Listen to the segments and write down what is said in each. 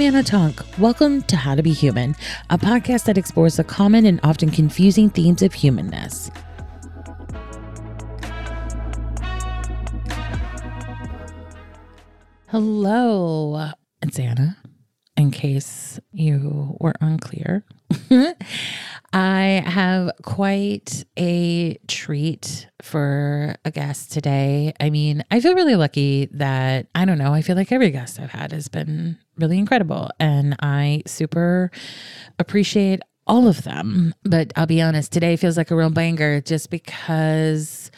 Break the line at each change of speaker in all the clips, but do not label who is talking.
I'm Anna Tonk. Welcome to How to Be Human, a podcast that explores the common and often confusing themes of humanness. Hello, it's Anna. In case you were unclear, I have quite a treat for a guest today. I mean, I feel really lucky that I don't know, I feel like every guest I've had has been really incredible and I super appreciate all of them. But I'll be honest, today feels like a real banger just because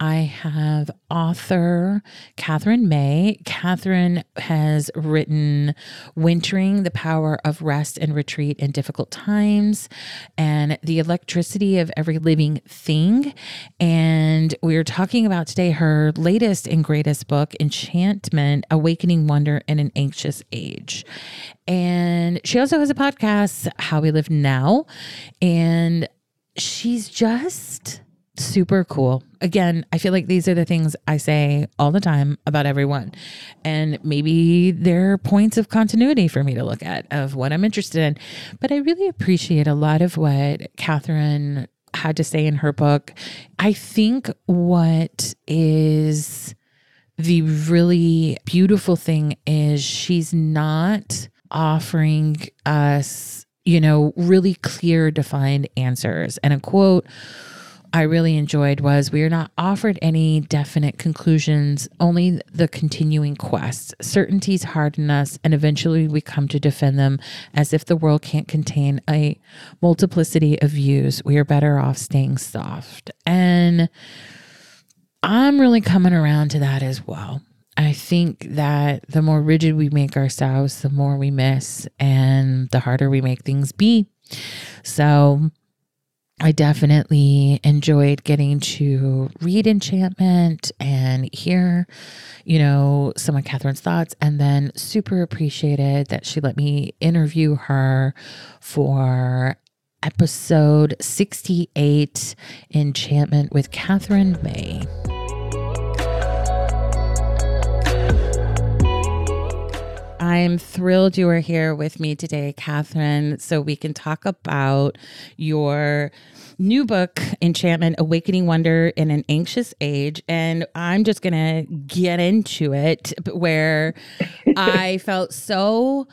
I have author Katherine May. Katherine has written Wintering, the Power of Rest and Retreat in Difficult Times, and The Electricity of Every Living Thing. And we are talking about today her latest and greatest book, Enchantment Awakening Wonder in an Anxious Age. And she also has a podcast, How We Live Now. And she's just super cool. Again, I feel like these are the things I say all the time about everyone. And maybe they're points of continuity for me to look at of what I'm interested in. But I really appreciate a lot of what Katherine had to say in her book. I think what is the really beautiful thing is she's not offering us, you know, really clear, defined answers. And a quote I really enjoyed was we are not offered any definite conclusions, only the continuing quest. Certainties harden us, and eventually we come to defend them as if the world can't contain a multiplicity of views. We are better off staying soft. And I'm really coming around to that as well. I think that the more rigid we make ourselves, the more we miss, and the harder we make things be. So, I definitely enjoyed getting to read Enchantment and hear, you know, some of Katherine's thoughts, and then super appreciated that she let me interview her for episode 68 Enchantment with Katherine May. I'm thrilled you are here with me today, Katherine, so we can talk about your new book, Enchantment Awakening Wonder in an Anxious Age. And I'm just going to get into it where I felt so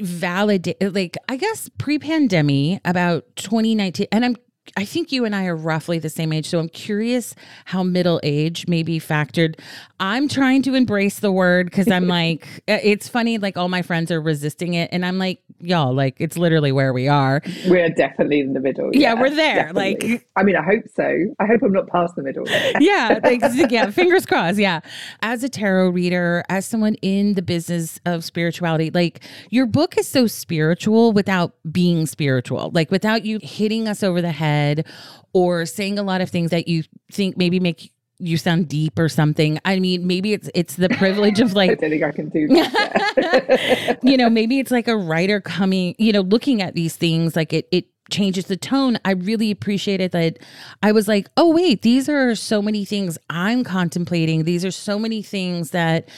validated, like, I guess pre pandemic, about 2019. And I'm I think you and I are roughly the same age. So I'm curious how middle age may be factored. I'm trying to embrace the word because I'm like, uh, it's funny, like all my friends are resisting it. And I'm like, y'all, like it's literally where we are.
We're definitely in the middle.
Yeah, yeah we're there. Definitely.
Like, I mean, I hope so. I hope I'm not past the middle.
yeah. Like, yeah. Fingers crossed. Yeah. As a tarot reader, as someone in the business of spirituality, like your book is so spiritual without being spiritual, like without you hitting us over the head head or saying a lot of things that you think maybe make you sound deep or something. I mean, maybe it's it's the privilege of like
I think I can do
you know, maybe it's like a writer coming, you know, looking at these things like it it changes the tone. I really appreciated that I was like, "Oh wait, these are so many things I'm contemplating. These are so many things that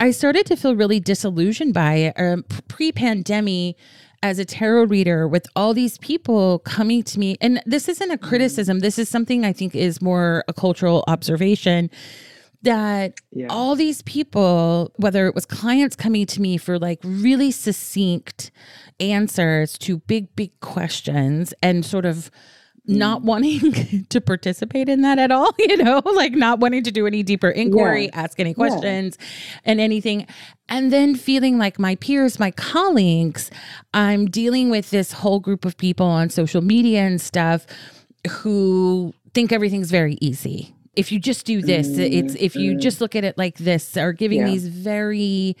I started to feel really disillusioned by um, pre-pandemic as a tarot reader with all these people coming to me and this isn't a criticism this is something i think is more a cultural observation that yeah. all these people whether it was clients coming to me for like really succinct answers to big big questions and sort of not mm. wanting to participate in that at all, you know, like not wanting to do any deeper inquiry, yeah. ask any questions yeah. and anything. And then feeling like my peers, my colleagues, I'm dealing with this whole group of people on social media and stuff who think everything's very easy. If you just do this, mm, it's if you mm. just look at it like this, or giving yeah. these very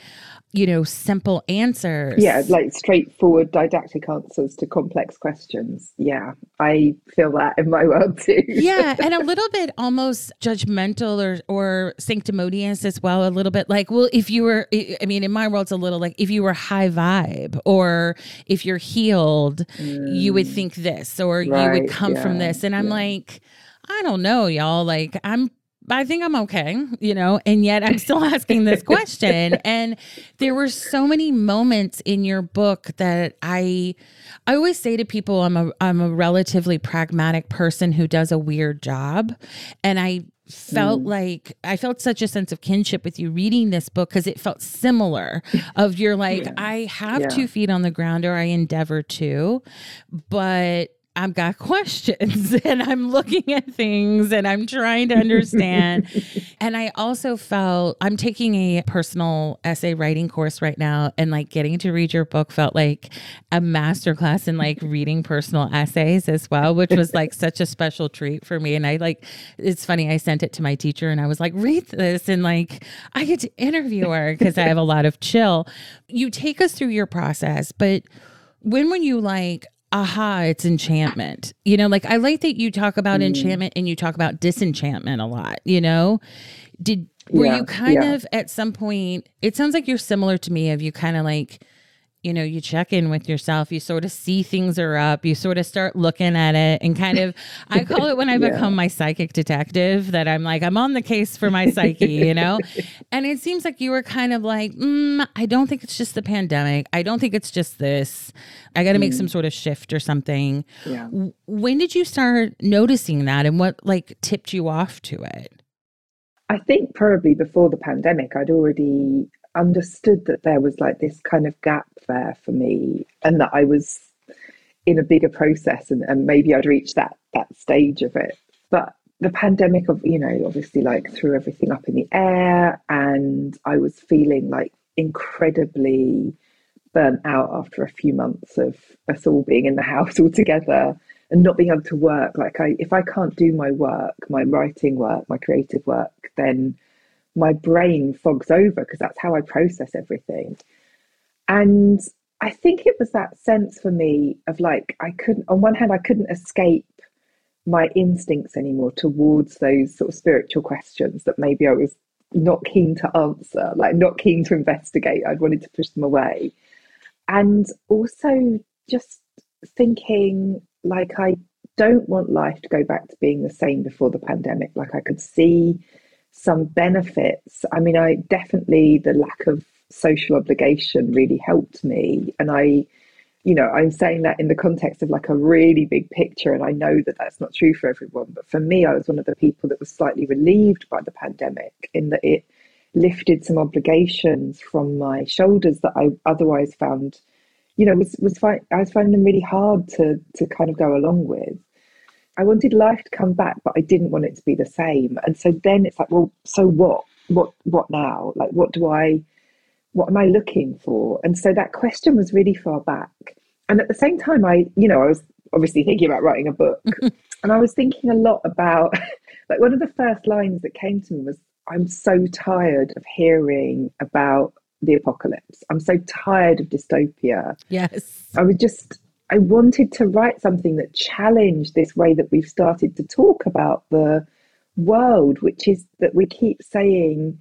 you know, simple answers.
Yeah, like straightforward didactic answers to complex questions. Yeah, I feel that in my world too.
yeah, and a little bit almost judgmental or or sanctimonious as well. A little bit like, well, if you were, I mean, in my world, it's a little like if you were high vibe or if you're healed, mm, you would mm. think this or right, you would come yeah, from this. And I'm yeah. like, I don't know, y'all. Like, I'm I think I'm okay, you know, and yet I'm still asking this question. and there were so many moments in your book that I I always say to people I'm a I'm a relatively pragmatic person who does a weird job. And I felt mm. like I felt such a sense of kinship with you reading this book because it felt similar of you're like, yeah. I have yeah. two feet on the ground or I endeavor to, but I've got questions and I'm looking at things and I'm trying to understand. and I also felt I'm taking a personal essay writing course right now and like getting to read your book felt like a masterclass in like reading personal essays as well, which was like such a special treat for me. And I like it's funny, I sent it to my teacher and I was like, read this and like I get to interview her because I have a lot of chill. You take us through your process, but when when you like aha, it's enchantment. You know, like I like that you talk about mm. enchantment and you talk about disenchantment a lot, you know? Did were yeah, you kind yeah. of at some point it sounds like you're similar to me of you kind of like you know, you check in with yourself, you sort of see things are up, you sort of start looking at it and kind of, I call it when I yeah. become my psychic detective that I'm like, I'm on the case for my psyche, you know? and it seems like you were kind of like, mm, I don't think it's just the pandemic. I don't think it's just this. I got to mm. make some mm. sort of shift or something. Yeah. When did you start noticing that and what like tipped you off to it?
I think probably before the pandemic, I'd already understood that there was like this kind of gap there for me and that I was in a bigger process and, and maybe I'd reached that that stage of it. But the pandemic of, you know, obviously like threw everything up in the air and I was feeling like incredibly burnt out after a few months of us all being in the house all together and not being able to work. Like I if I can't do my work, my writing work, my creative work, then my brain fogs over because that's how I process everything. And I think it was that sense for me of like, I couldn't, on one hand, I couldn't escape my instincts anymore towards those sort of spiritual questions that maybe I was not keen to answer, like not keen to investigate. I'd wanted to push them away. And also just thinking like I don't want life to go back to being the same before the pandemic. Like I could see some benefits. I mean, I definitely the lack of social obligation really helped me, and I, you know, I'm saying that in the context of like a really big picture, and I know that that's not true for everyone. But for me, I was one of the people that was slightly relieved by the pandemic in that it lifted some obligations from my shoulders that I otherwise found, you know, was was I was finding them really hard to to kind of go along with. I wanted life to come back, but I didn't want it to be the same. And so then it's like, well, so what? What what now? Like what do I what am I looking for? And so that question was really far back. And at the same time I, you know, I was obviously thinking about writing a book. and I was thinking a lot about like one of the first lines that came to me was I'm so tired of hearing about the apocalypse. I'm so tired of dystopia.
Yes.
I was just I wanted to write something that challenged this way that we've started to talk about the world, which is that we keep saying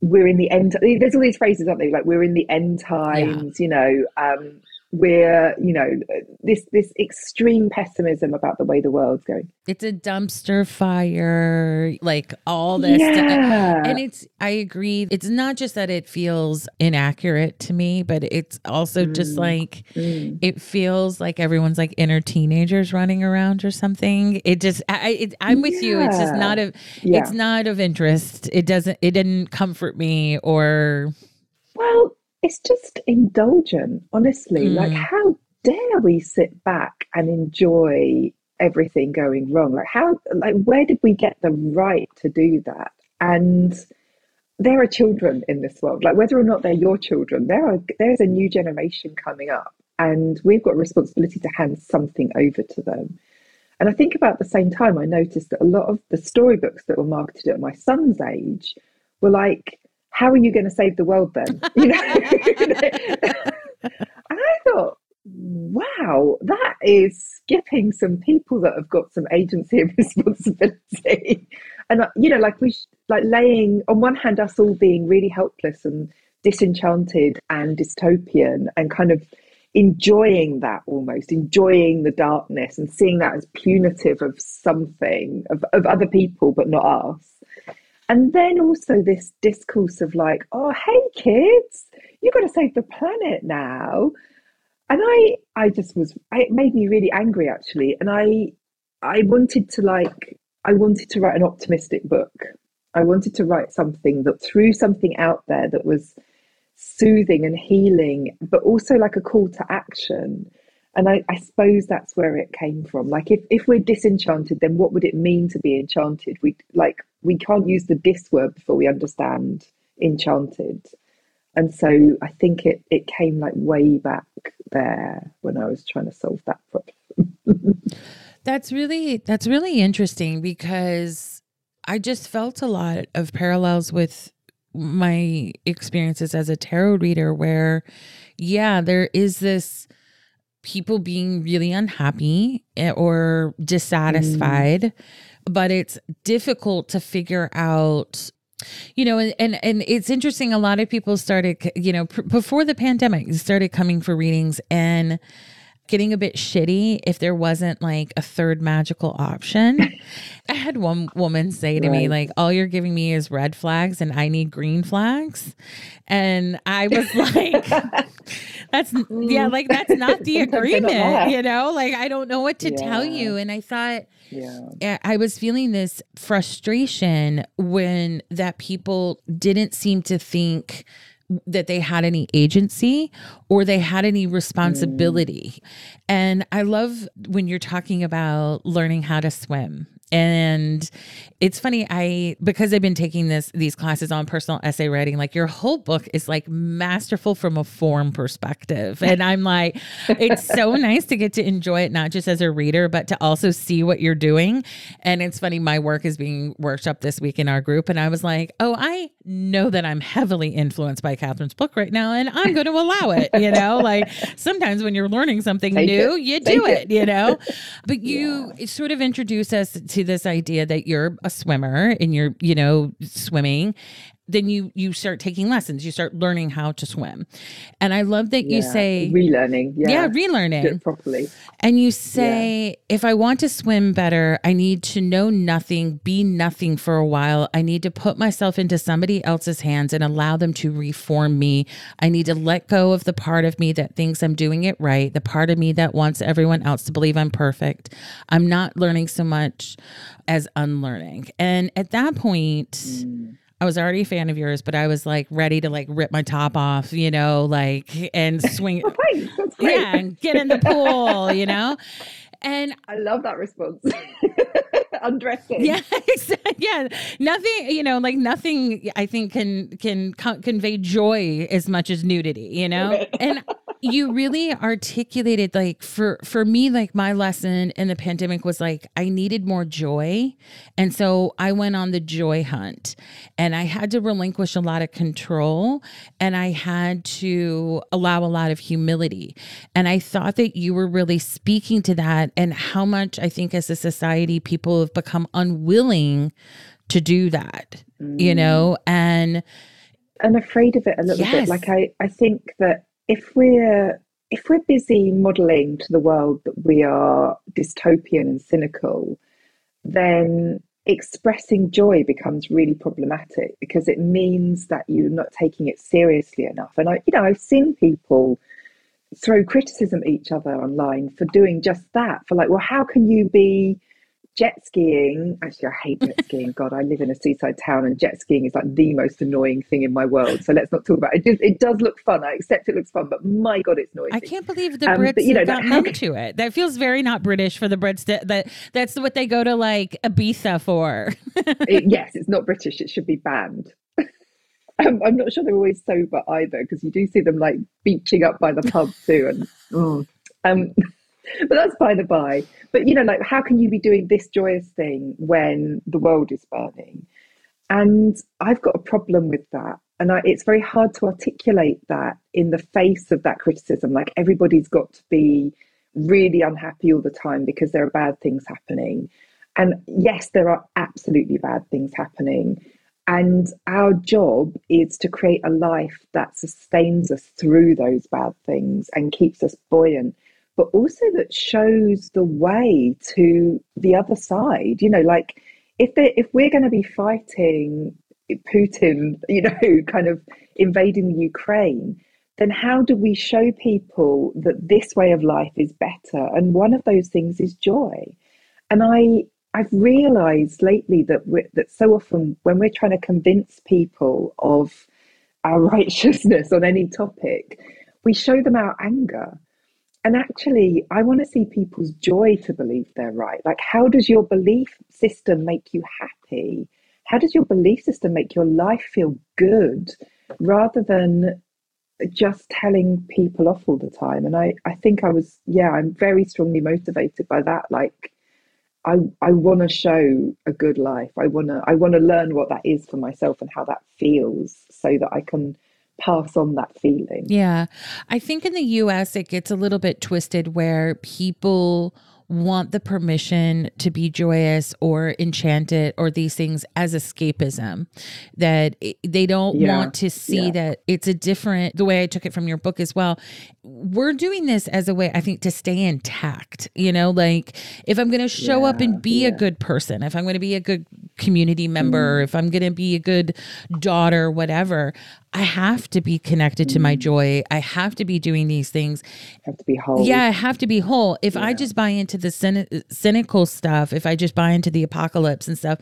we're in the end. There's all these phrases, aren't they? Like we're in the end times, yeah. you know. Um, we're you know this this extreme pessimism about the way the world's going
it's a dumpster fire like all this yeah. and it's i agree it's not just that it feels inaccurate to me but it's also mm. just like mm. it feels like everyone's like inner teenagers running around or something it just i it, i'm with yeah. you it's just not of yeah. it's not of interest it doesn't it didn't comfort me or
well it's just indulgent, honestly. Mm. Like, how dare we sit back and enjoy everything going wrong? Like, how, like, where did we get the right to do that? And there are children in this world, like, whether or not they're your children, there are, there's a new generation coming up, and we've got a responsibility to hand something over to them. And I think about the same time, I noticed that a lot of the storybooks that were marketed at my son's age were like, how are you going to save the world then? You know? and I thought, wow, that is skipping some people that have got some agency and responsibility. And, uh, you know, like we, like laying on one hand, us all being really helpless and disenchanted and dystopian and kind of enjoying that almost, enjoying the darkness and seeing that as punitive of something, of, of other people, but not us. And then also this discourse of like, oh, hey, kids, you've got to save the planet now. And I, I just was, it made me really angry actually. And I, I wanted to like, I wanted to write an optimistic book. I wanted to write something that threw something out there that was soothing and healing, but also like a call to action. And I, I, suppose that's where it came from. Like if, if we're disenchanted, then what would it mean to be enchanted? We like we can't use the dis word before we understand enchanted. And so I think it, it came like way back there when I was trying to solve that problem.
that's really that's really interesting because I just felt a lot of parallels with my experiences as a tarot reader where yeah there is this people being really unhappy eh, or dissatisfied mm. But it's difficult to figure out you know and, and and it's interesting a lot of people started you know pr- before the pandemic started coming for readings and getting a bit shitty if there wasn't like a third magical option. I had one woman say to right. me, like, all you're giving me is red flags and I need green flags. And I was like, that's, yeah, like that's not the agreement, you know? Like, I don't know what to yeah. tell you. And I thought, yeah. Eh, I was feeling this frustration when that people didn't seem to think that they had any agency or they had any responsibility. Mm. And I love when you're talking about learning how to swim and it's funny i because i've been taking this these classes on personal essay writing like your whole book is like masterful from a form perspective. And i'm like it's so nice to get to enjoy it not just as a reader but to also see what you're doing. And it's funny my work is being workshopped this week in our group and i was like oh i know that i'm heavily influenced by katherine's book right now and i'm going to allow it you know? Like sometimes when you're learning something new it. you do it, it, you know? But you yeah. sort of introduce us to to this idea that you're a swimmer and you're, you know, swimming then you you start taking lessons. You start learning how to swim. And i love that yeah, you say
relearning. Yeah,
yeah relearning.
properly.
And you say yeah. if i want to swim better i need to know nothing be nothing for a while. I need to put myself into somebody else's hands and allow them to reform me. I need to let go of the part of me that thinks i'm doing it right the part of me that wants everyone else to believe i'm perfect. I'm not learning so much as unlearning. And at that point mm I was already a fan of yours, but I was like ready to like rip my top off, you know, like and swing.
thanks. That's great.
Yeah, and get in the pool, you know. And
I love that response. Undressing.
Yeah, yeah. Nothing, you know, like nothing. I think can can co- convey joy as much as nudity, you know. and you really articulated like for for me like my lesson in the pandemic was like I needed more joy and so I went on the joy hunt and I had to relinquish a lot of control and I had to allow a lot of humility and I thought that you were really speaking to that and how much I think as a society people have become unwilling to do that mm. you know and
and afraid of it a little yes. bit like I I think that if we're if we're busy modeling to the world that we are dystopian and cynical, then expressing joy becomes really problematic because it means that you're not taking it seriously enough. And I, you know, I've seen people throw criticism at each other online for doing just that. For like, well, how can you be jet skiing actually i hate jet skiing. God i live in a seaside town and jet skiing is like the most annoying thing in my world. So let's not talk about it. It, it does look fun. I accept it looks fun but my god it's noisy.
i can't believe the um, brits but, you know, got into it. That feels very not british for the brits that, that that's what they go to like ibiza for.
It, yes it's not british. It should be banned. Um, I'm not sure they're always sober either because you do see them like beaching up by the pub too and oh. um but that's by the by. But you know, like, how can you be doing this joyous thing when the world is burning? And I've got a problem with that. And I, it's very hard to articulate that in the face of that criticism. Like, everybody's got to be really unhappy all the time because there are bad things happening. And yes, there are absolutely bad things happening. And our job is to create a life that sustains us through those bad things and keeps us buoyant, but also that shows the way to the other side. You know, like if they if we're going to be fighting Putin, you know, kind of invading Ukraine, then how do we show people that this way of life is better? And one of those things is joy. And I I've realized lately that we that so often when we're trying to convince people of our righteousness on any topic, we show them our anger. And actually, I want to see people's joy to believe they're right. Like, how does your belief system make you happy? How does your belief system make your life feel good rather than just telling people off all the time? And I, I think I was, yeah, I'm very strongly motivated by that. Like, I, I want to show a good life. I want to I want to learn what that is for myself and how that feels so that I can pass on that feeling.
Yeah. I think in the US it gets a little bit twisted where people want the permission to be joyous or enchanted or these things as escapism that they don't yeah. want to see yeah. that it's a different the way I took it from your book as well we're doing this as a way I think to stay intact you know like if I'm going to show yeah, up and be a good person if I'm going to be a good community member mm. if I'm going to be a good daughter whatever I have to be connected to my mm. joy. I have to be doing these things.
Have to be whole.
Yeah, I have to be whole. If yeah. I just buy into the cyni- cynical stuff, if I just buy into the apocalypse and stuff,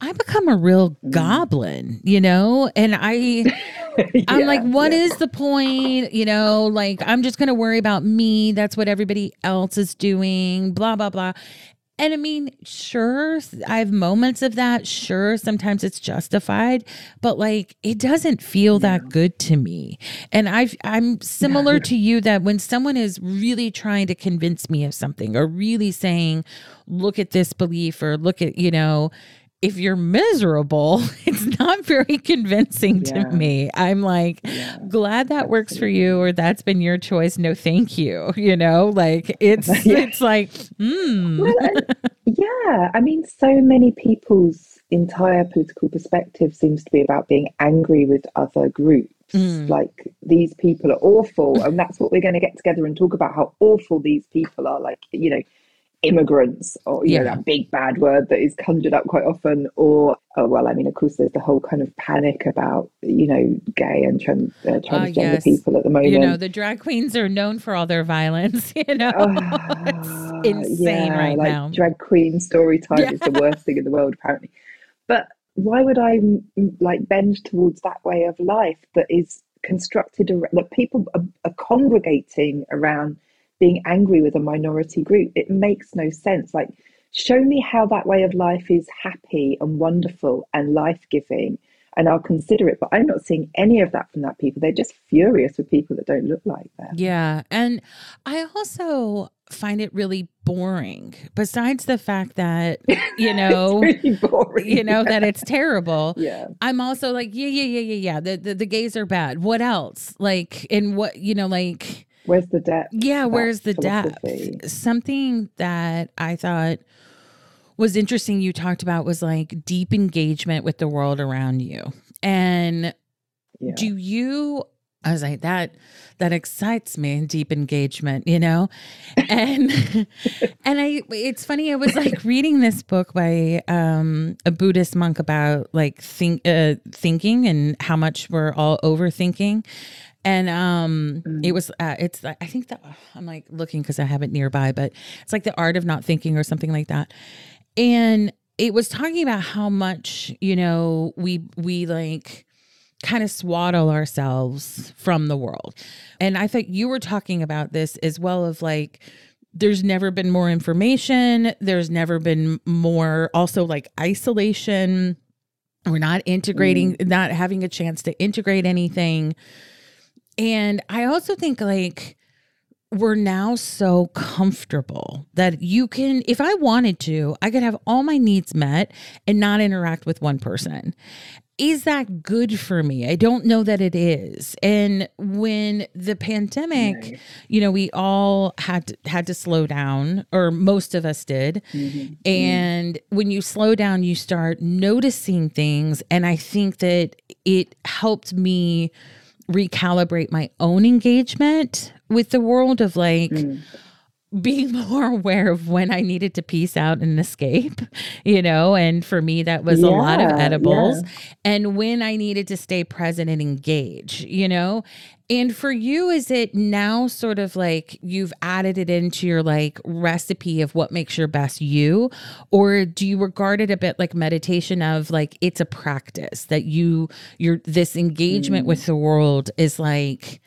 I become a real mm. goblin, you know? And I yeah, I'm like, what yeah. is the point? You know, like I'm just gonna worry about me. That's what everybody else is doing, blah, blah, blah. And I mean, sure, I have moments of that. Sure, sometimes it's justified, but like it doesn't feel yeah. that good to me. And I've I'm similar yeah. to you that when someone is really trying to convince me of something or really saying, look at this belief or look at, you know, if you're miserable, it's not very convincing yeah. to me. I'm like, yeah. glad that works for you or that's been your choice. No, thank you. You know, like it's yeah. it's like, hmm. Well,
yeah. I mean, so many people's entire political perspective seems to be about being angry with other groups. Mm. Like these people are awful, and that's what we're going to get together and talk about how awful these people are. Like, you know, immigrants or you yeah. know that big bad word that is conjured up quite often or oh well i mean of course there's the whole kind of panic about you know gay and trans, uh, ah, transgender uh, yes. people at the moment
you know the drag queens are known for all their violence you know uh, it's insane yeah, right
like
now
drag queen story time yeah. is the worst thing in the world apparently but why would i like bend towards that way of life that is constructed that people are, are congregating around being angry with a minority group. It makes no sense. Like, show me how that way of life is happy and wonderful and life giving, and I'll consider it. But I'm not seeing any of that from that people. They're just furious with people that don't look like them.
Yeah. And I also find it really boring besides the fact that you know
boring,
you know yeah. that it's terrible
yeah
i'm also like yeah yeah yeah yeah yeah the, the the gays are bad what else like in what you know like
Where's the depth?
Yeah, where's the philosophy? depth? Something that I thought was interesting you talked about was like deep engagement with the world around you. And yeah. do you I was like that that excites me deep engagement, you know? And and I it's funny I was like reading this book by um a Buddhist monk about like think uh, thinking and how much we're all overthinking and um mm. it was uh, it's i think that i'm like looking because i have it nearby but it's like the art of not thinking or something like that. And it was talking about how much you know we we like kind of swaddle ourselves from the world. And i thought you were talking about this as well of like there's never been more information. There's never been more also like isolation. We're not integrating mm. not having a chance to integrate anything and I also think like we're now so comfortable that you can, if I wanted to, I could have all my needs met and not interact with one person is that good for me? I don't know that it is. And when the pandemic, you know, we all had to, had to slow down, or most of us did. Mm-hmm. And mm-hmm. when you slow down, you start noticing things. And I think that it helped me recalibrate my own engagement with the world of like. Mm being more aware of when I needed to peace out and escape, you know, and for me that was yeah, a lot of edibles yeah. and when I needed to stay present and engage, you know. And for you is it now sort of like you've added it into your like recipe of what makes your best you or do you regard it a bit like meditation of like it's a practice that you your this engagement mm. with the world is like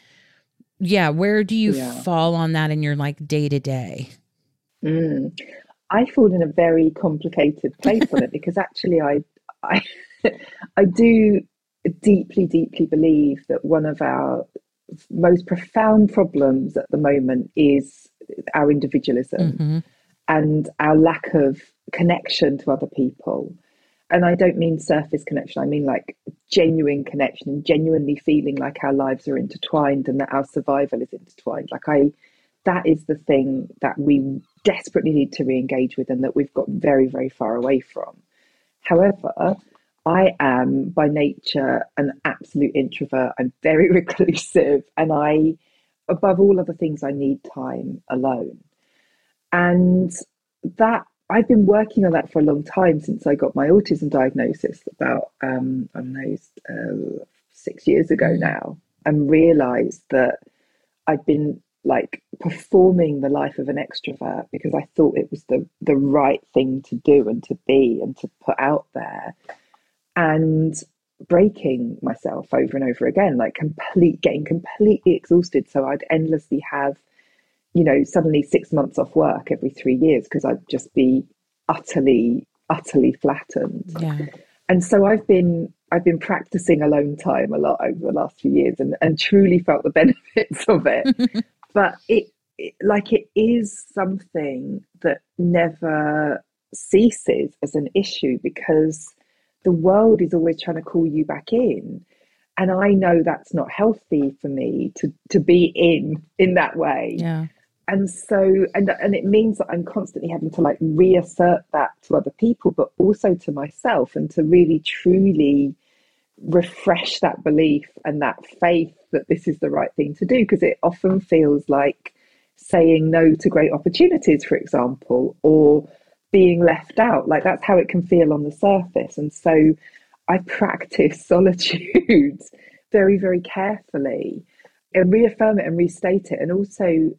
yeah where do you yeah. fall on that in your like day to day
i fall in a very complicated place on it because actually i i i do deeply deeply believe that one of our most profound problems at the moment is our individualism mm-hmm. and our lack of connection to other people and I don't mean surface connection, I mean like genuine connection and genuinely feeling like our lives are intertwined and that our survival is intertwined. Like I that is the thing that we desperately need to re-engage with and that we've got very, very far away from. However, I am by nature an absolute introvert. I'm very reclusive and I above all other things I need time alone. And that I've been working on that for a long time since I got my autism diagnosis about um, I know uh, six years ago now, and realised that I'd been like performing the life of an extrovert because I thought it was the the right thing to do and to be and to put out there, and breaking myself over and over again, like complete getting completely exhausted. So I'd endlessly have you know, suddenly six months off work every three years because I'd just be utterly, utterly flattened.
Yeah.
And so I've been I've been practicing alone time a lot over the last few years and, and truly felt the benefits of it. but it, it like it is something that never ceases as an issue because the world is always trying to call you back in and i know that's not healthy for me to to be in in that way
yeah
and so and and it means that i'm constantly having to like reassert that to other people but also to myself and to really truly refresh that belief and that faith that this is the right thing to do. Because it often feels like saying no to great opportunities for example or being left out. Like that's how it can feel on the surface. And so i practice solitude very very carefully and reaffirm it and restate it and also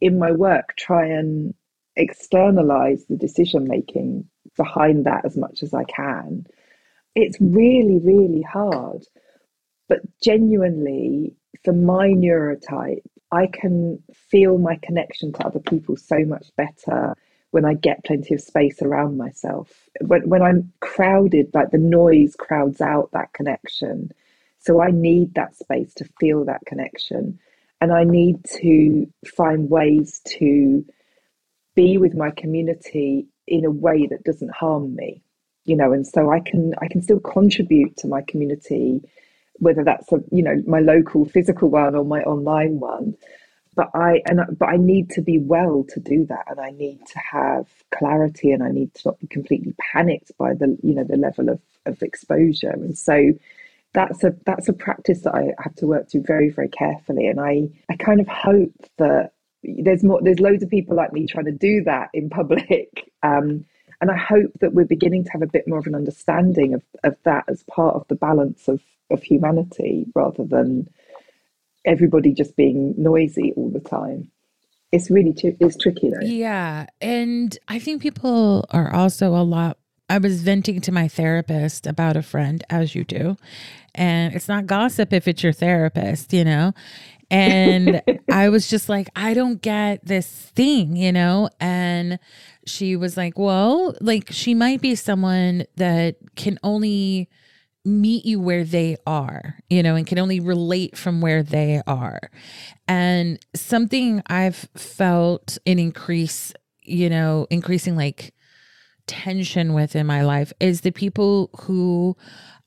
in my work try and externalize the decision making behind that as much as I can. It's really, really hard. But genuinely, for my neurotype, I can feel my connection to other people so much better when I get plenty of space around myself. When, when I'm crowded, like the noise crowds out that connection. So I need that space to feel that connection. And I need to find ways to be with my community in a way that doesn't harm me. You know, and so I can I can still contribute to my community, whether that's a you know my local physical one or my online one. But I and but I need to be well to do that, and I need to have clarity, and I need to not be completely panicked by the you know the level of of exposure. And so that's a that's a practice that I have to work through very very carefully, and I I kind of hope that there's more there's loads of people like me trying to do that in public, um, and I hope that we're beginning to have a bit more of an understanding of of that as part of the balance of of humanity rather than everybody just being noisy all the time. It's really tr- it's tricky though.
Yeah and i think people are also a lot I was venting to my therapist about a friend, as you do. And it's not gossip if it's your therapist, you know? And I was just like, I don't get this thing, you know? And she was like, well, like she might be someone that can only meet you where they are, you know, and can only relate from where they are. And something I've felt an increase, you know, increasing like tension with in my life is the people who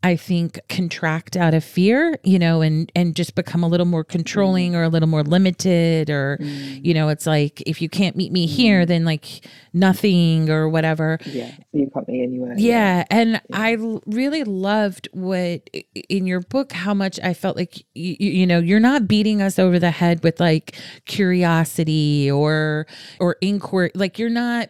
I think contract out of fear, you know, and and just become a little more controlling mm. or a little more limited or mm. you know, it's like if you can't meet me mm. here then like nothing or whatever.
Yeah, you can't me anywhere.
Yeah, yeah. and yeah. I really loved what in your book how much I felt like you, you know, you're not beating us over the head with like curiosity or or inquiry like you're not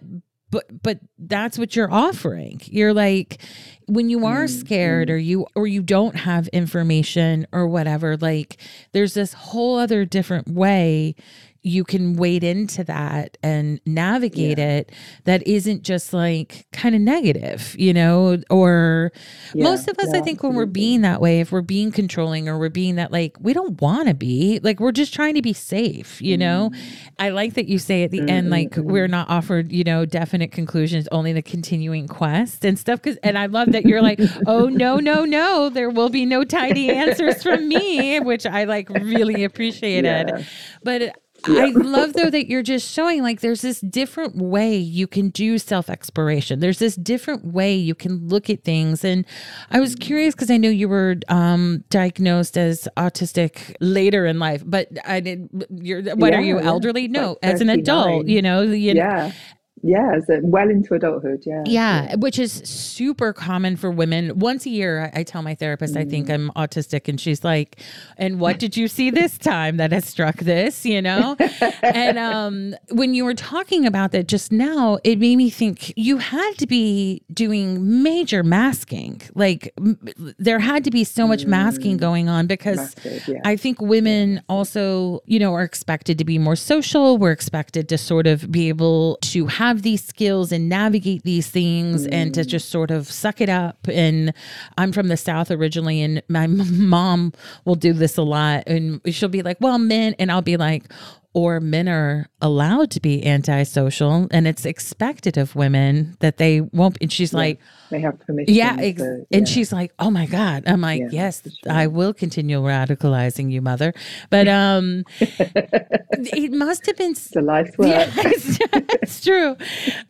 but but that's what you're offering you're like when you are scared mm-hmm. or you or you don't have information or whatever like there's this whole other different way you can wade into that and navigate yeah. it that isn't just like kind of negative, you know, or yeah, most of us, yeah, I think, when we're being that way, if we're being controlling or we're being that, like, we don't want to be, like, we're just trying to be safe, you know? Mm. I like that you say at the mm-hmm. end, like, mm-hmm. we're not offered, you know, definite conclusions, only the continuing quest and stuff. Cause, and I love that you're like, oh, no, no, no, there will be no tidy answers from me, which I like really appreciated. But I love though that you're just showing like there's this different way you can do self exploration. There's this different way you can look at things. And I was curious because I know you were um, diagnosed as autistic later in life, but I did. You're what yeah, are you elderly? No, like as an adult, you know. You
yeah. Know, yeah, so well into adulthood. Yeah.
yeah. yeah. which is super common for women. Once a year, I, I tell my therapist, mm. I think mm. I'm autistic. And she's like, and what did you see this time that has struck this, you know? and um, when you were talking about that just now, it made me think you had to be doing major masking. Like, m- there had to be so much mm. masking going on because yeah. I think women also, you know, are expected to be more social. We're expected to sort of be able to have have these skills and navigate these things mm. and to just sort of suck it up. And I'm from the South originally, and my mom will do this a lot. And she'll be like, well, men, and I'll be like, or men are allowed to be antisocial and it's expected of women that they won't and she's yeah, like
they have permission
yeah, ex- to, yeah, and she's like oh my god. I'm like yeah, yes sure. i will continue radicalizing you mother. But um it must have been
it's a life work. yeah,
it's, it's true.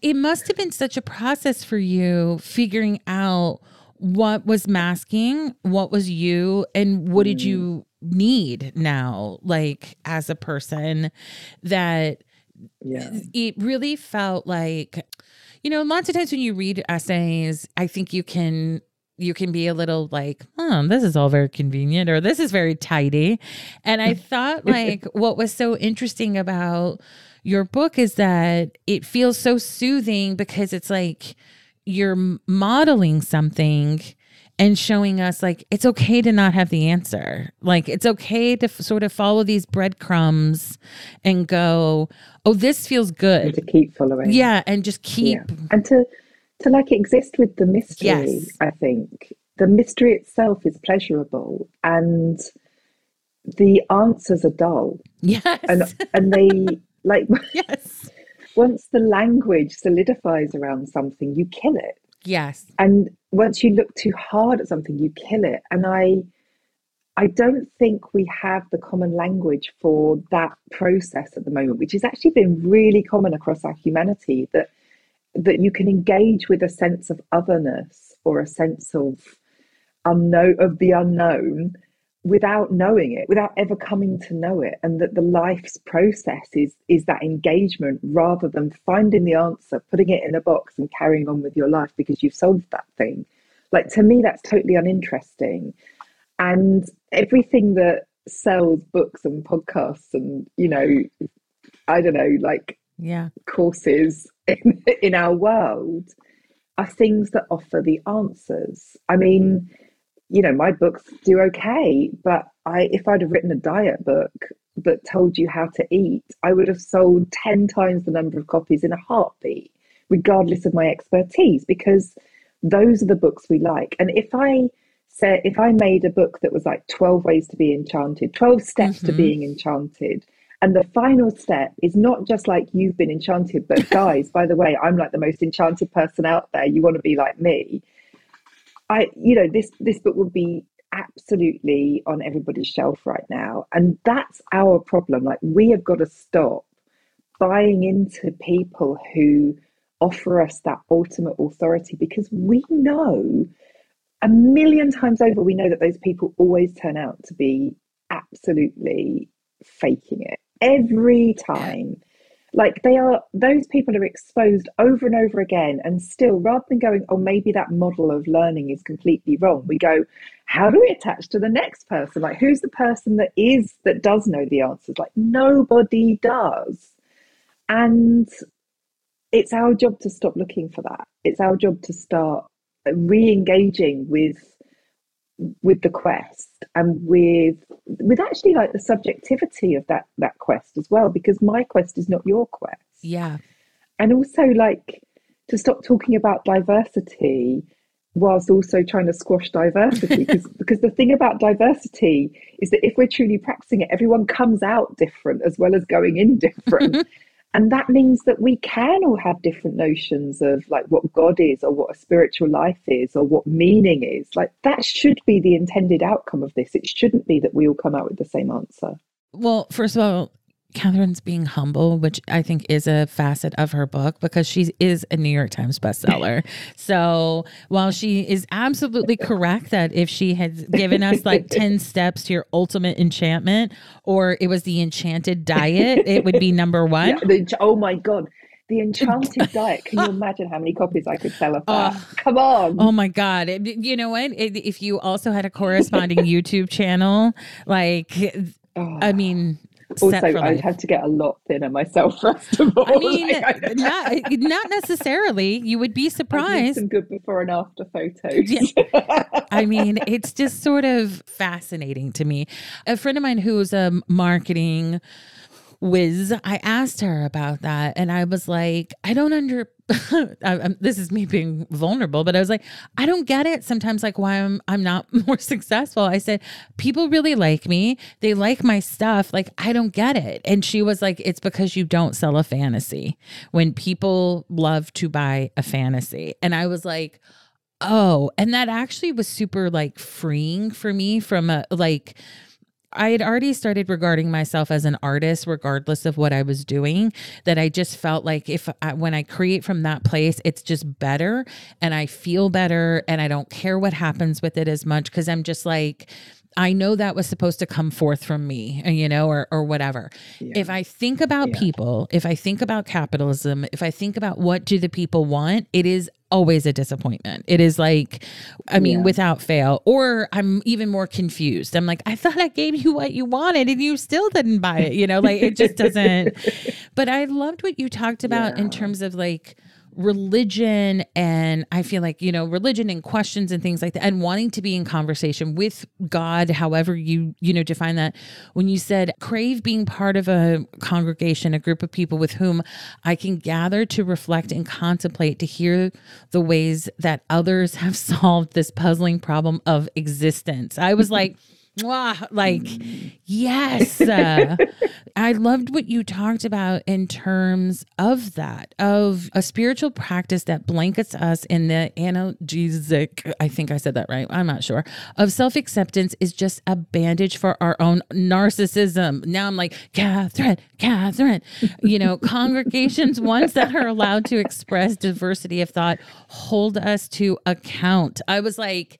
It must have been such a process for you figuring out what was masking what was you and what mm. did you need now like as a person that yeah. it really felt like you know lots of times when you read essays i think you can you can be a little like oh this is all very convenient or this is very tidy and i thought like what was so interesting about your book is that it feels so soothing because it's like you're modeling something and showing us like it's okay to not have the answer. Like it's okay to f- sort of follow these breadcrumbs and go, "Oh, this feels good."
And to keep following.
Yeah, and just keep yeah.
and to to like exist with the mystery. Yes. I think the mystery itself is pleasurable and the answers are dull.
Yes.
And and they like
yes.
Once the language solidifies around something, you kill it.
Yes.
And once you look too hard at something, you kill it. And I I don't think we have the common language for that process at the moment, which has actually been really common across our humanity, that that you can engage with a sense of otherness or a sense of unknown of the unknown without knowing it, without ever coming to know it, and that the life's process is is that engagement rather than finding the answer, putting it in a box, and carrying on with your life because you've solved that thing. Like to me, that's totally uninteresting, and everything that sells books and podcasts and you know, I don't know, like
yeah,
courses in, in our world are things that offer the answers. I mean you know, my books do okay, but I if I'd have written a diet book that told you how to eat, I would have sold 10 times the number of copies in a heartbeat, regardless of my expertise, because those are the books we like. And if I said if I made a book that was like 12 ways to be enchanted, 12 steps mm-hmm. to being enchanted, and the final step is not just like you've been enchanted, but guys, by the way, I'm like the most enchanted person out there. You want to be like me I, you know, this this book would be absolutely on everybody's shelf right now, and that's our problem. Like we have got to stop buying into people who offer us that ultimate authority because we know a million times over we know that those people always turn out to be absolutely faking it every time like they are those people are exposed over and over again and still rather than going oh maybe that model of learning is completely wrong we go how do we attach to the next person? Like who's the person that is that does know the answers? Like nobody does. And it's our job to stop looking for that. It's our job to start re-engaging with with the quest and with with actually like the subjectivity of that that quest as well because my quest is not your quest.
Yeah.
And also like to stop talking about diversity whilst also trying to squash diversity because because the thing about diversity is that if we're truly practicing it everyone comes out different as well as going in different and that means that we can all have different notions of like what god is or what a spiritual life is or what meaning is. Like that should be the intended outcome of this. It shouldn't be that we all come out with the same answer.
Well first of all Katherine's being humble, which I think is a facet of her book because she is a New York Times bestseller. so while she is absolutely correct that if she had given us like 10 steps to your ultimate enchantment or it was the enchanted diet, it would be number one. Yeah,
the, oh my God. The Enchanted Diet. Can you imagine how many copies I could sell of that? Oh, Come on.
Oh my God. You know what? If you also had a corresponding YouTube channel, like, oh. I mean,
also I'd have to get a lot thinner myself first of all.
I mean, like, not eh, not necessarily. You would be surprised.
Some good before and after photos.
Yeah. I mean, it's just sort of fascinating to me. A friend of mine who's a marketing whiz, I asked her about that, and I was like, I don't under I, this is me being vulnerable, but I was like, I don't get it sometimes, like why I'm I'm not more successful. I said, people really like me. They like my stuff. Like I don't get it. And she was like, it's because you don't sell a fantasy. When people love to buy a fantasy, and I was like, oh, and that actually was super like freeing for me from a like I had already started regarding myself as an artist, regardless of what I was doing. That I just felt like if I, when I create from that place, it's just better and I feel better and I don't care what happens with it as much because I'm just like, I know that was supposed to come forth from me, uh, you know, or or whatever. Yeah. If I think about yeah. people, if I think about capitalism, if I think about what do the people want, it is always a disappointment. It is like, I mean, yeah. without fail. Or I'm even more confused. I'm like, I thought I gave you what you wanted and you still didn't buy it. You know, like it just doesn't. but I loved what you talked about in terms of like religion and I feel like, you know, religion and questions and things like that and wanting to be in conversation with God, however you, you know, define that. When you said crave being part of a congregation, a group of people with whom I can gather to reflect and contemplate to hear the ways that others have solved this puzzling problem of existence. I was mm-hmm. like, Mwah, like, yes. Uh, I loved what you talked about in terms of that, of a spiritual practice that blankets us in the analgesic, I think I said that right. I'm not sure. Of self acceptance is just a bandage for our own narcissism. Now I'm like, Katherine, Katherine, you know, congregations, ones that are allowed to express diversity of thought, hold us to account. I was like,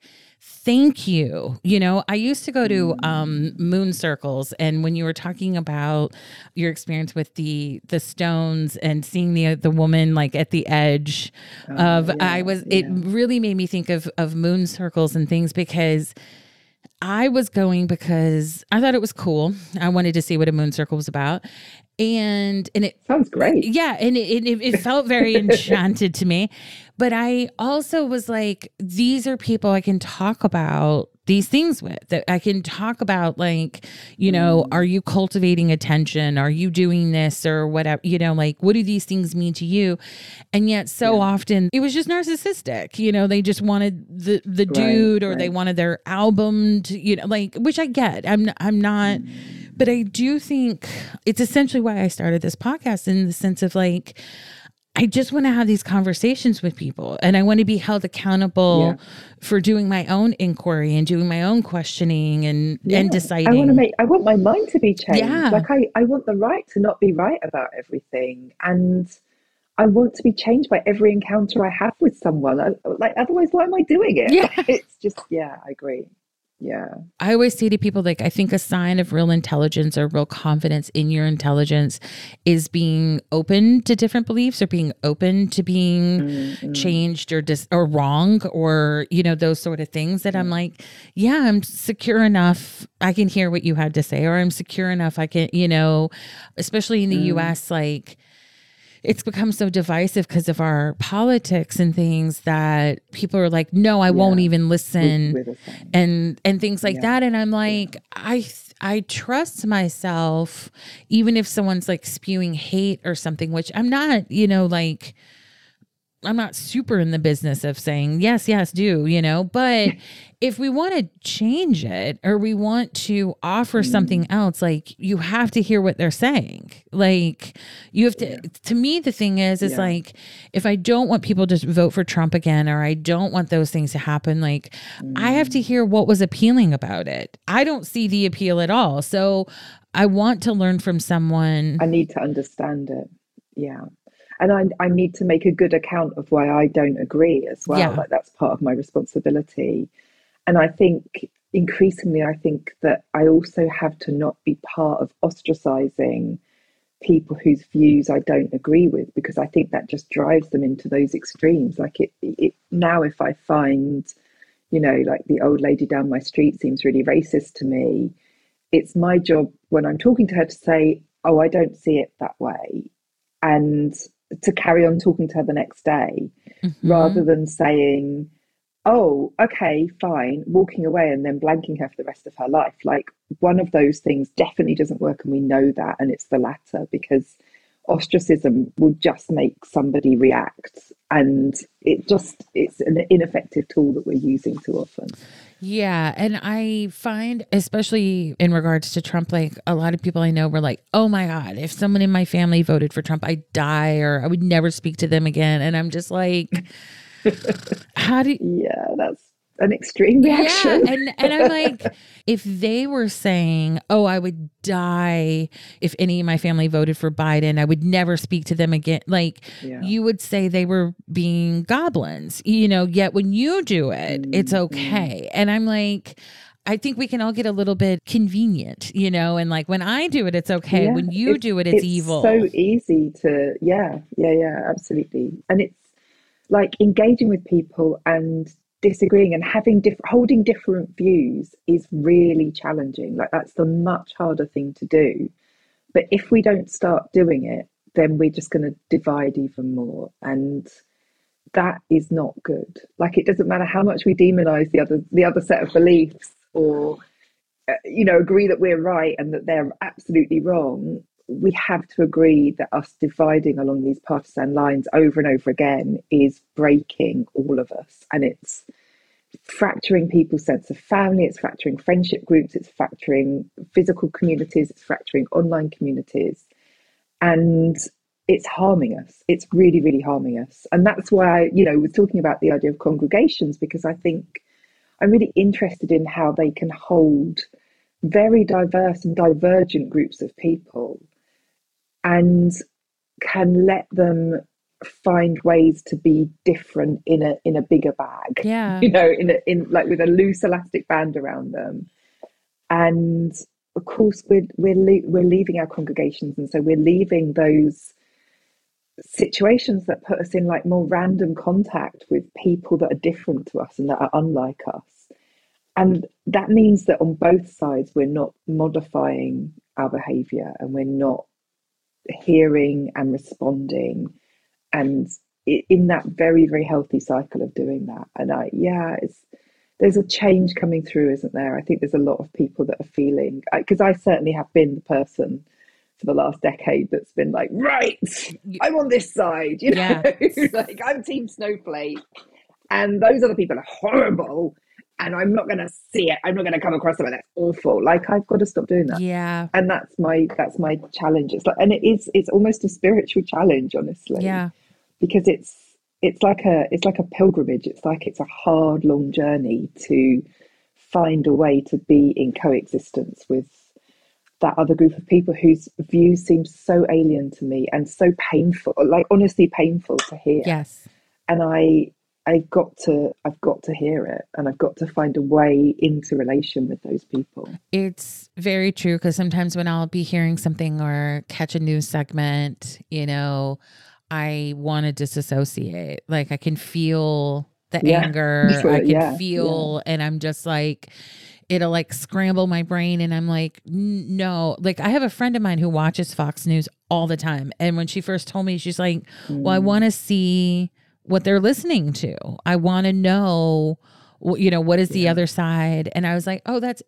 thank you. You know, I used to go to um, moon circles, and when you were talking about your experience with the the stones and seeing the the woman like at the edge oh, of, yeah, I was yeah. it really made me think of of moon circles and things because. I was going because I thought it was cool. I wanted to see what a moon circle was about and and it
sounds great
yeah and it, it, it felt very enchanted to me but i also was like these are people i can talk about these things with that i can talk about like you know mm. are you cultivating attention are you doing this or whatever you know like what do these things mean to you and yet so yeah. often it was just narcissistic you know they just wanted the the dude or right. they wanted their album to you know like which i get i'm i'm not mm but I do think it's essentially why I started this podcast in the sense of like, I just want to have these conversations with people and I want to be held accountable yeah. for doing my own inquiry and doing my own questioning and yeah. and deciding. I
want to make I want my mind to be changed. Yeah. Like I, I want the right to not be right about everything. And I want to be changed by every encounter I have with someone. I, like otherwise why am I doing it? Yeah. it's just yeah, I agree yeah
i always say to people like i think a sign of real intelligence or real confidence in your intelligence is being open to different beliefs or being open to being mm-hmm. changed or dis- or wrong or you know those sort of things that i'm like yeah i'm secure enough i can hear what you had to say or i'm secure enough i can you know especially in the mm. us like it's become so divisive because of our politics and things that people are like, no, I yeah. won't even listen and and things like yeah. that. And I'm like, yeah. I I trust myself, even if someone's like spewing hate or something, which I'm not, you know, like I'm not super in the business of saying yes, yes, do, you know, but if we want to change it or we want to offer mm. something else, like you have to hear what they're saying. Like you have to yeah. to me the thing is is yeah. like if I don't want people to vote for Trump again or I don't want those things to happen, like mm. I have to mm. hear what was appealing about it. I don't see the appeal at all. So I want to learn from someone.
I need to understand it. Yeah and I, I need to make a good account of why I don't agree as well. Yeah. Like that's part of my responsibility. And I think increasingly, I think that I also have to not be part of ostracizing people whose views I don't agree with because I think that just drives them into those extremes. Like it, it now, if I find, you know, like the old lady down my street seems really racist to me, it's my job when I'm talking to her to say, "Oh, I don't see it that way," and to carry on talking to her the next day mm-hmm. rather than saying, oh, okay, fine, walking away and then blanking her for the rest of her life. Like one of those things definitely doesn't work, and we know that, and it's the latter because ostracism will just make somebody react and it just it's an ineffective tool that we're using too often
yeah and i find especially in regards to trump like a lot of people i know were like oh my god if someone in my family voted for trump i'd die or i would never speak to them again and i'm just like how do you,
yeah that's an extreme reaction.
Yeah, and and I'm like, if they were saying, "Oh, I would die if any of my family voted for Biden, I would never speak to them again," like yeah. you would say they were being goblins, you know. Yet when you do it, mm-hmm. it's okay, and I'm like. I think we can all get a little bit convenient, you know, and like when I do it, it's okay. Yeah, when you do it, it's,
it's
evil.
So easy to, yeah, yeah, yeah, absolutely. And it's like engaging with people and disagreeing and having different holding different views is really challenging. Like that's the much harder thing to do. But if we don't start doing it then we're just going to divide even more. And that is not good. Like it doesn't matter how much we demonize the other the other set of beliefs or uh, you know agree that we're right and that they're absolutely wrong we have to agree that us dividing along these partisan lines over and over again is breaking all of us. And it's fracturing people's sense of family, it's fracturing friendship groups, it's fracturing physical communities, it's fracturing online communities. And it's harming us. It's really, really harming us. And that's why, you know, we're talking about the idea of congregations because I think I'm really interested in how they can hold very diverse and divergent groups of people and can let them find ways to be different in a in a bigger bag.
Yeah.
You know in a, in like with a loose elastic band around them. And of course we're we're le- we're leaving our congregations and so we're leaving those situations that put us in like more random contact with people that are different to us and that are unlike us. And that means that on both sides we're not modifying our behavior and we're not hearing and responding. And in that very very healthy cycle of doing that. And i yeah it's there's a change coming through isn't there? I think there's a lot of people that are feeling because I, I certainly have been the person for the last decade that's been like right i'm on this side you know? Yeah. like i'm team snowflake. And those other people are horrible and I'm not going to see it. I'm not going to come across something that's awful. Like I've got to stop doing that.
Yeah.
And that's my that's my challenge. It's like, and it is it's almost a spiritual challenge, honestly.
Yeah.
because it's it's like a it's like a pilgrimage. It's like it's a hard, long journey to find a way to be in coexistence with that other group of people whose views seem so alien to me and so painful, like honestly painful to hear.
Yes.
And I I've got to I've got to hear it and I've got to find a way into relation with those people.
It's very true because sometimes when I'll be hearing something or catch a news segment, you know, I want to disassociate. Like I can feel the yeah. anger. I can yeah. feel yeah. and I'm just like it'll like scramble my brain and I'm like no like I have a friend of mine who watches Fox News all the time and when she first told me she's like mm. well I mm. want to see what they're listening to I want to know you know what is the yeah. other side and I was like oh that's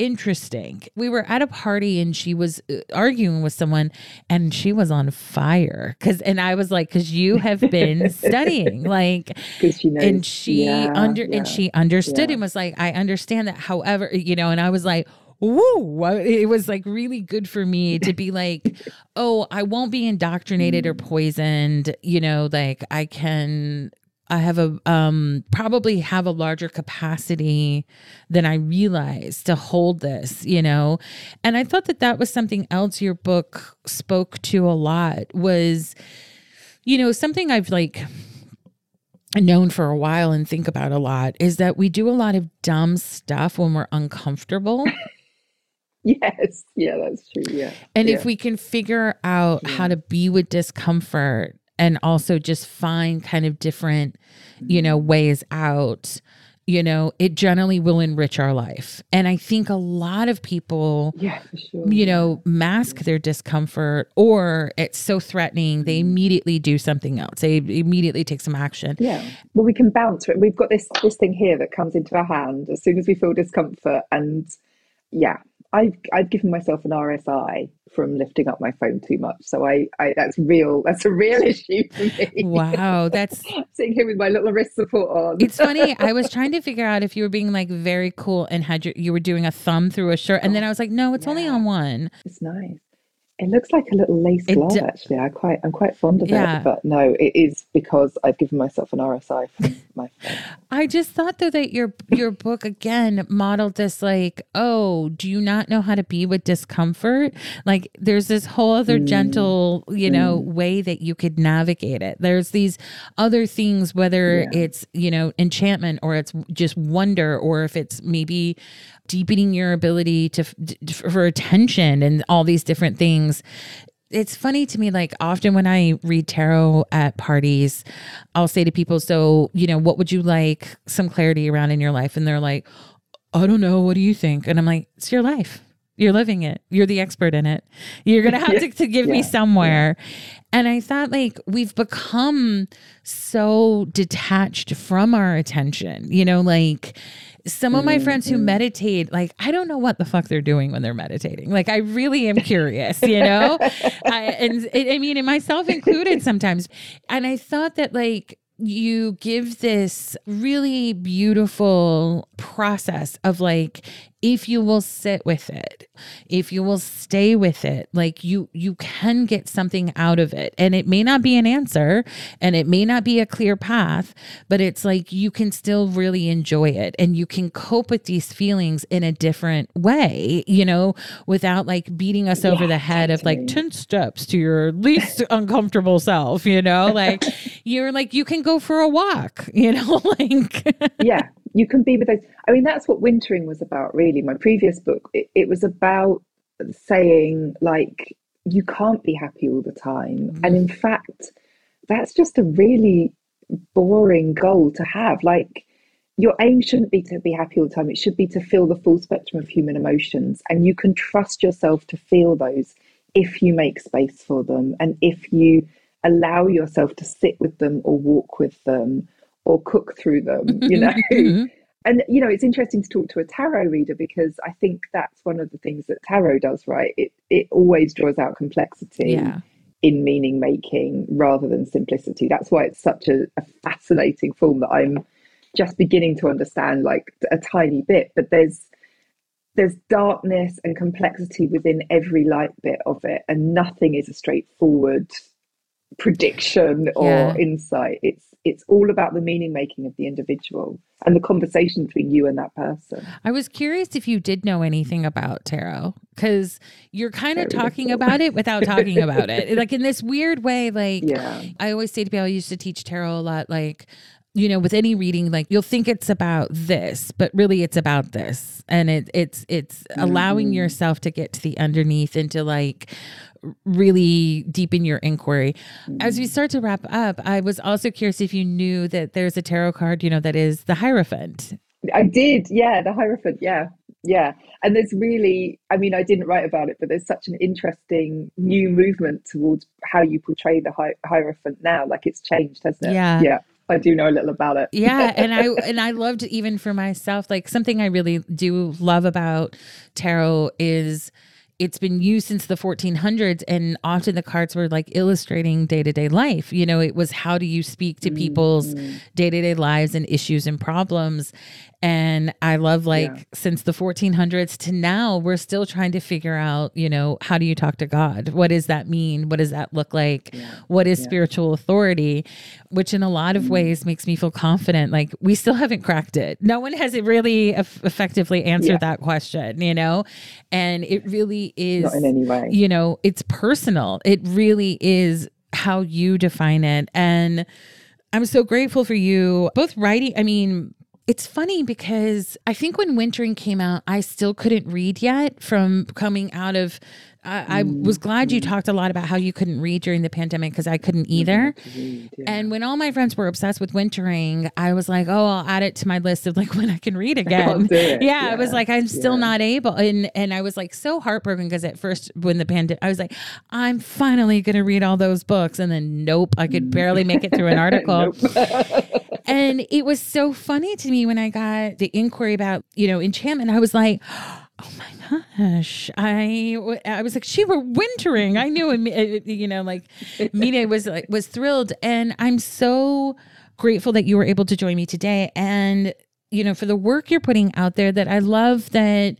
interesting. We were at a party and she was uh, arguing with someone and she was on fire cuz and I was like cuz you have been studying like she knows, and she yeah, under yeah, and she understood yeah. and was like I understand that however you know and I was like woo it was like really good for me to be like oh i won't be indoctrinated or mm. poisoned you know like i can I have a um probably have a larger capacity than I realized to hold this, you know. And I thought that that was something else your book spoke to a lot was you know, something I've like known for a while and think about a lot is that we do a lot of dumb stuff when we're uncomfortable.
yes. Yeah, that's true. Yeah.
And
yeah.
if we can figure out yeah. how to be with discomfort and also just find kind of different, you know, ways out you know, it generally will enrich our life. And I think a lot of people,
yeah, sure.
you know, mask their discomfort or it's so threatening, they mm-hmm. immediately do something else. They immediately take some action.
Yeah. Well, we can bounce. We've got this this thing here that comes into our hand as soon as we feel discomfort. And yeah, I've I've given myself an RSI from lifting up my phone too much. So I, I that's real. That's a real issue for me.
Wow, that's
sitting here with my little wrist support on.
It's funny. I was trying to figure out if you were being like very cool and had your, you were doing a thumb through a shirt, and then oh, I was like, no, it's yeah. only on one.
It's nice. It looks like a little lace glove, d- actually. I quite, I'm quite fond of yeah. it, but no, it is because I've given myself an RSI from my.
I just thought though that your your book again modeled this like, oh, do you not know how to be with discomfort? Like, there's this whole other mm. gentle, you know, mm. way that you could navigate it. There's these other things, whether yeah. it's you know enchantment or it's just wonder, or if it's maybe deepening your ability to for attention and all these different things. It's funny to me like often when i read tarot at parties i'll say to people so you know what would you like some clarity around in your life? And they're like i don't know. What do you think? And i'm like it's your life. You're living it. You're the expert in it. You're gonna have to, to give yeah. me somewhere. Yeah. and i thought like we've become so detached from our attention you know like some of my mm-hmm. friends who meditate, like, I don't know what the fuck they're doing when they're meditating. Like, I really am curious, you know? I, and I mean, and myself included sometimes. And I thought that, like, you give this really beautiful process of like if you will sit with it if you will stay with it like you you can get something out of it. And it may not be an answer and it may not be a clear path but it's like you can still really enjoy it and you can cope with these feelings in a different way you know without like beating us yeah, over the head of like 10 steps to your least uncomfortable self you know? Like you're like you can go for a walk you know? Like
yeah you can be with those. I mean, that's what wintering was about, really. My previous book, it, it was about saying, like, you can't be happy all the time. Mm-hmm. And in fact, that's just a really boring goal to have. Like, your aim shouldn't be to be happy all the time. It should be to feel the full spectrum of human emotions. And you can trust yourself to feel those if you make space for them and if you allow yourself to sit with them or walk with them or cook through them, you know. Mm-hmm. And you know, it's interesting to talk to a tarot reader because I think that's one of the things that tarot does, right? It it always draws out complexity
yeah.
in meaning making rather than simplicity. That's why it's such a, a fascinating form that I'm just beginning to understand like a tiny bit. But there's there's darkness and complexity within every light bit of it, and nothing is a straightforward prediction or yeah. insight. It's it's all about the meaning making of the individual and the conversation between you and that person.
I was curious if you did know anything about tarot because you're kind of talking little. about it without talking about it. Like in this weird way, like yeah. I always say to people, I used to teach tarot a lot, like you know with any reading like you'll think it's about this but really it's about this and it it's it's mm-hmm. allowing yourself to get to the underneath and to like really deepen your inquiry. As we mm. start to wrap up i was also curious if you knew that there's a tarot card you know that is the hierophant.
I did. Yeah the hierophant. Yeah. Yeah. And there's really i mean i didn't write about it but there's such an interesting new movement towards how you portray the Hi- hierophant now. Like it's changed hasn't it?
Yeah.
Yeah. I do know a little about it.
yeah, and I and I loved even for myself like something I really do love about tarot is it's been used since the 1400s and often the cards were like illustrating day-to-day life you know it was how do you speak to people's mm-hmm. day-to-day lives and issues and problems and I love like yeah. since the 1400s to now, we're still trying to figure out, you know, how do you talk to God? What does that mean? What does that look like? Yeah. What is yeah. spiritual authority? Which in a lot of mm. ways makes me feel confident. Like we still haven't cracked it. No one has really effectively answered that question, you know? And it really is,
Not in any way.
you know, it's personal. It really is how you define it. And I'm so grateful for you both writing. I mean, it's funny because I think when Wintering came out, I still couldn't read yet from coming out of. Uh, I was glad you mm-hmm. talked a lot about how you couldn't read during the pandemic because I couldn't either. Yeah. And when all my friends were obsessed with Wintering, I was like, oh, I'll add it to my list of like when I can read again. Yeah, yeah, I was like, I'm still yeah. not able, and and I was like so heartbroken because at first when the pandemic, I was like, I'm finally gonna read all those books, and then nope, I could barely make it through an article and it was so funny to me when I got the inquiry about, you know, enchantment. I was like, oh Oh my gosh. I i was like she were wintering. I knew uh, uh, you know like media was like was thrilled. And i'm so grateful that you were able to join me today. And you know for the work you're putting out there that i love that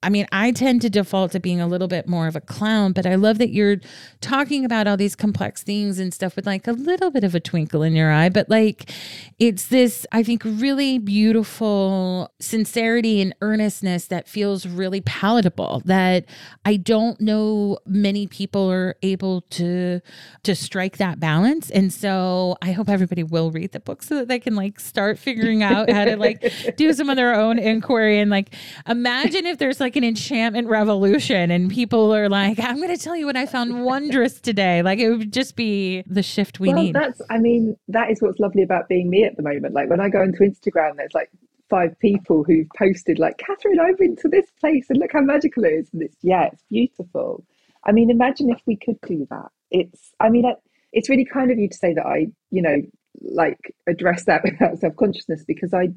I mean, I tend to default to being a little bit more of a clown, but I love that you're talking about all these complex things and stuff with like a little bit of a twinkle in your eye. But like, it's this, I think, really beautiful sincerity and earnestness that feels really palatable that I don't know many people are able to to strike that balance. And so I hope everybody will read the book so that they can like start figuring out how to like do some of their own inquiry and like imagine if there's like like an enchantment revolution and people are like, I'm going to tell you what I found wondrous today. Like it would just be the shift we well, need.
That's, I mean, that is what's lovely about being me at the moment. Like when I go into Instagram, there's like five people who've posted like, Katherine, I've been to this place and look how magical it is. And it's, yeah, it's beautiful. I mean, imagine if we could do that. It's, I mean, it's really kind of you to say that I, you know, like address that without self consciousness because I,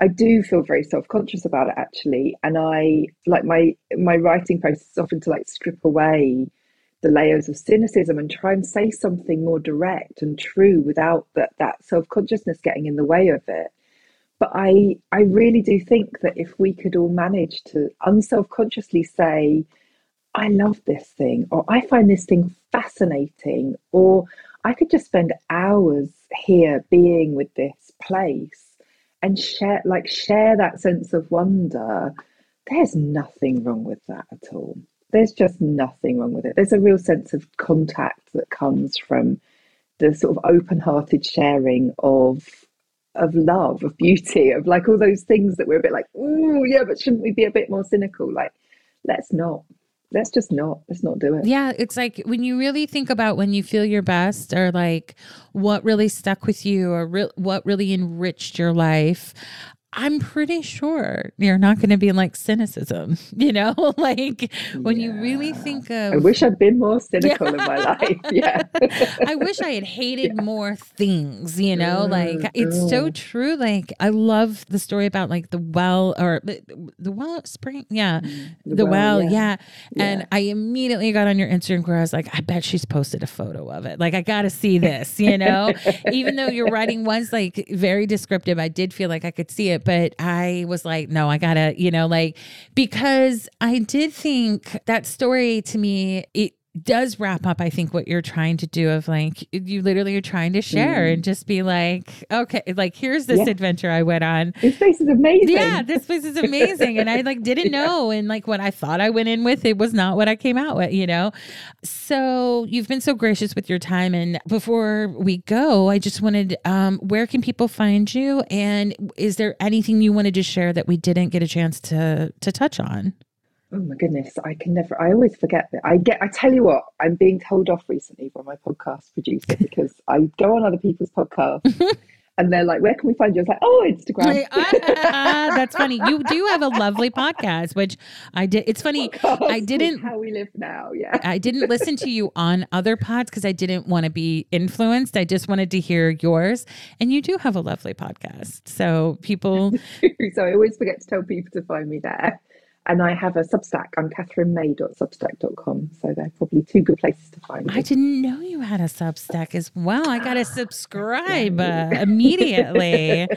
I do feel very self-conscious about it actually, and I like my my writing process is often to like strip away the layers of cynicism and try and say something more direct and true without that that self-consciousness getting in the way of it. But I I really do think that if we could all manage to unself-consciously say, I love this thing, or I find this thing fascinating, or I could just spend hours here being with this place and share like share that sense of wonder there's nothing wrong with that at all. There's just nothing wrong with it. There's a real sense of contact that comes from the sort of open-hearted sharing of of love of beauty of like all those things that we're a bit like oh yeah but shouldn't we be a bit more cynical? Like let's not let's just not let's not do it.
Yeah it's like when you really think about when you feel your best or like what really stuck with you or re- what really enriched your life I'm pretty sure you're not going to be like cynicism, you know, like when yeah. you really think of.
I wish I'd been more cynical yeah. in my life. Yeah.
I wish I had hated yeah. more things, you know, mm, like it's mm. so true. Like I love the story about like the well or the well spring. Yeah. Mm, the, the well. well yeah. And I immediately got on your Instagram where I was like, I bet she's posted a photo of it. Like I got to see this, you know, even though your writing was like very descriptive, I did feel like I could see it but I was like, no, I gotta, you know, like, because I did think that story to me, it, does wrap up, I think, what you're trying to do of like, you literally are trying to share mm. and just be like, okay, like, here's this yeah. adventure I went on.
This place is amazing.
Yeah, this place is amazing. and I like didn't know. And like what I thought I went in with, it was not what I came out with, you know? So you've been so gracious with your time. And before we go, I just wanted, um, where can people find you? And is there anything you wanted to share that we didn't get a chance to to touch on?
Oh my goodness, I can never. I always forget that. I get. I tell you what, I'm being told off recently by my podcast producer because I go on other people's podcasts. and they're like, "Where can we find you?" I was like, "Oh, Instagram."
uh, that's funny. You do have a lovely podcast, which I did. It's funny. Podcast I didn't
how we live now. Yeah,
I didn't listen to you on other pods because I didn't want to be influenced. I just wanted to hear yours, and you do have a lovely podcast. So people.
so I always forget to tell people to find me there. And I have a Substack. I'm katherinemay.substack.com. So they're probably two good places to find me.
I didn't know you had a Substack as well. I got to subscribe uh, immediately.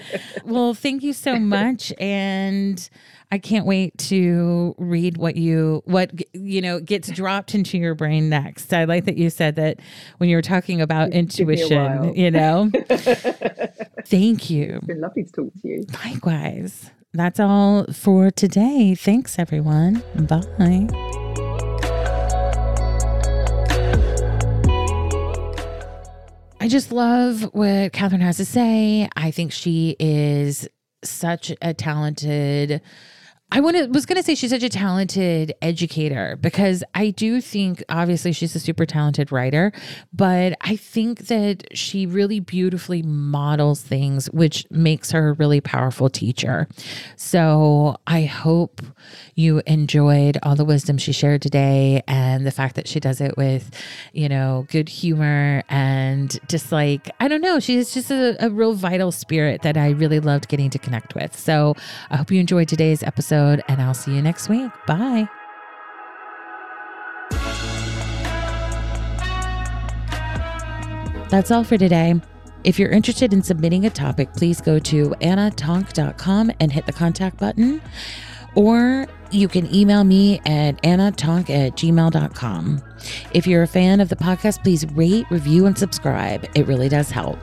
well, thank you so much. And I can't wait to read what you what you know gets dropped into your brain next. I like that you said that when you were talking about intuition, you know. Thank you.
It's been lovely to talk to you.
Likewise that's all for today. Thanks, everyone. Bye. I just love what Katherine has to say. I think she is such a talented I wanted, was going to say she's such a talented educator because I do think, obviously, she's a super talented writer, but I think that she really beautifully models things, which makes her a really powerful teacher. So I hope you enjoyed all the wisdom she shared today and the fact that she does it with, you know, good humor and just like, I don't know, she's just a, a real vital spirit that I really loved getting to connect with. So I hope you enjoyed today's episode episode, and I'll see you next week. Bye. That's all for today. If you're interested in submitting a topic, please go to annatonk.com and hit the contact button. Or you can email me at annatonk at gmail.com. If you're a fan of the podcast, please rate, review, and subscribe. It really does help.